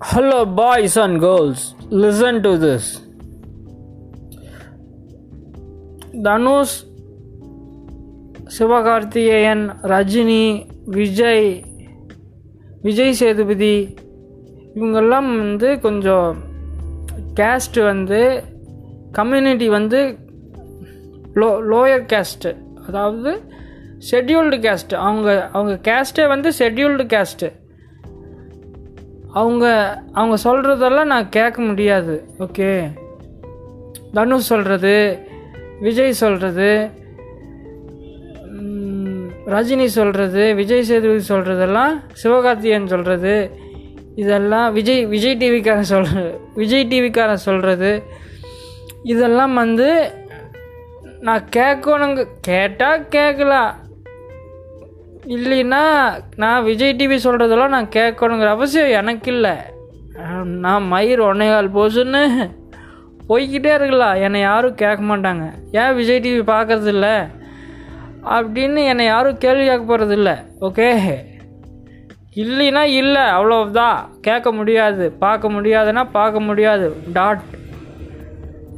Hello, boys and girls. Listen to this. Dhanush Sivakarthikeyan Rajini Vijay Vijay Sethupathi இவங்கெல்லாம் வந்து கொஞ்சம் கேஸ்ட்டு வந்து கம்யூனிட்டி வந்து லோ லோயர் கேஸ்ட்டு அதாவது ஷெட்யூல்டு கேஸ்ட்டு அவங்க அவங்க கேஸ்ட்டே வந்து ஷெட்யூல்டு கேஸ்ட்டு அவங்க அவங்க சொல்கிறதெல்லாம் நான் கேட்க முடியாது. ஓகே தனுஷ் சொல்கிறது விஜய் சொல்கிறது ரஜினி சொல்கிறது விஜய் சேதுபதி சொல்கிறதெல்லாம் சிவகார்த்திகேயன் சொல்கிறது இதெல்லாம் விஜய் விஜய் டிவிக்காரன் சொல்கிற விஜய் டிவிக்காரன் சொல்கிறது இதெல்லாம் வந்து நான் கேட்கணுங்க கேட்டால் கேட்கலாம். இல்லைன்னா நான் விஜய் டிவி சொல்கிறதெல்லாம் நான் கேட்கணுங்கிற அவசியம் எனக்கு இல்லை நான் மயிர் ஒன்னேகால் போச்சுன்னு போய்கிட்டே இருக்கலாம் என்னை யாரும் கேட்க மாட்டாங்க. ஏன் விஜய் டிவி பார்க்கறதில்ல? அப்படின்னு என்னை யாரும் கேள்வி கேட்க போகிறதில்ல ஓகே? இல்லைன்னா இல்லை அவ்வளோதான் கேட்க முடியாது. பார்க்க முடியாதுன்னா பார்க்க முடியாது. டாட்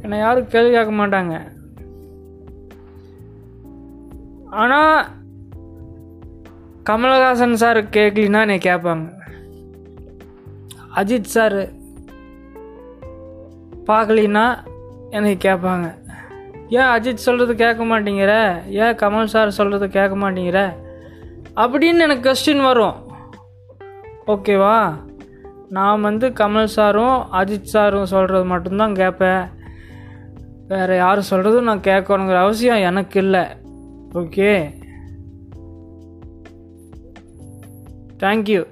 என்னை யாரும் கேள்வி கேட்க மாட்டாங்க. ஆனால் கமலஹாசன் சார் கேட்கலினா என்னை கேட்பாங்க அஜித் சார் பார்க்கலினா என்னை கேட்பாங்க ஏன் அஜித் சொல்கிறது கேட்க மாட்டேங்கிற? ஏன் கமல் சார் சொல்கிறது கேட்க மாட்டேங்கிற? அப்படின்னு எனக்கு கொஸ்டின் வரும். ஓகேவா நான் வந்து கமல் சாரும் அஜித் சாரும் சொல்கிறது மட்டும்தான் கேட்பேன். வேறு யாரும் சொல்கிறதும் நான் கேட்கணுங்கிற அவசியம் எனக்கு இல்லை. Okay Thank you.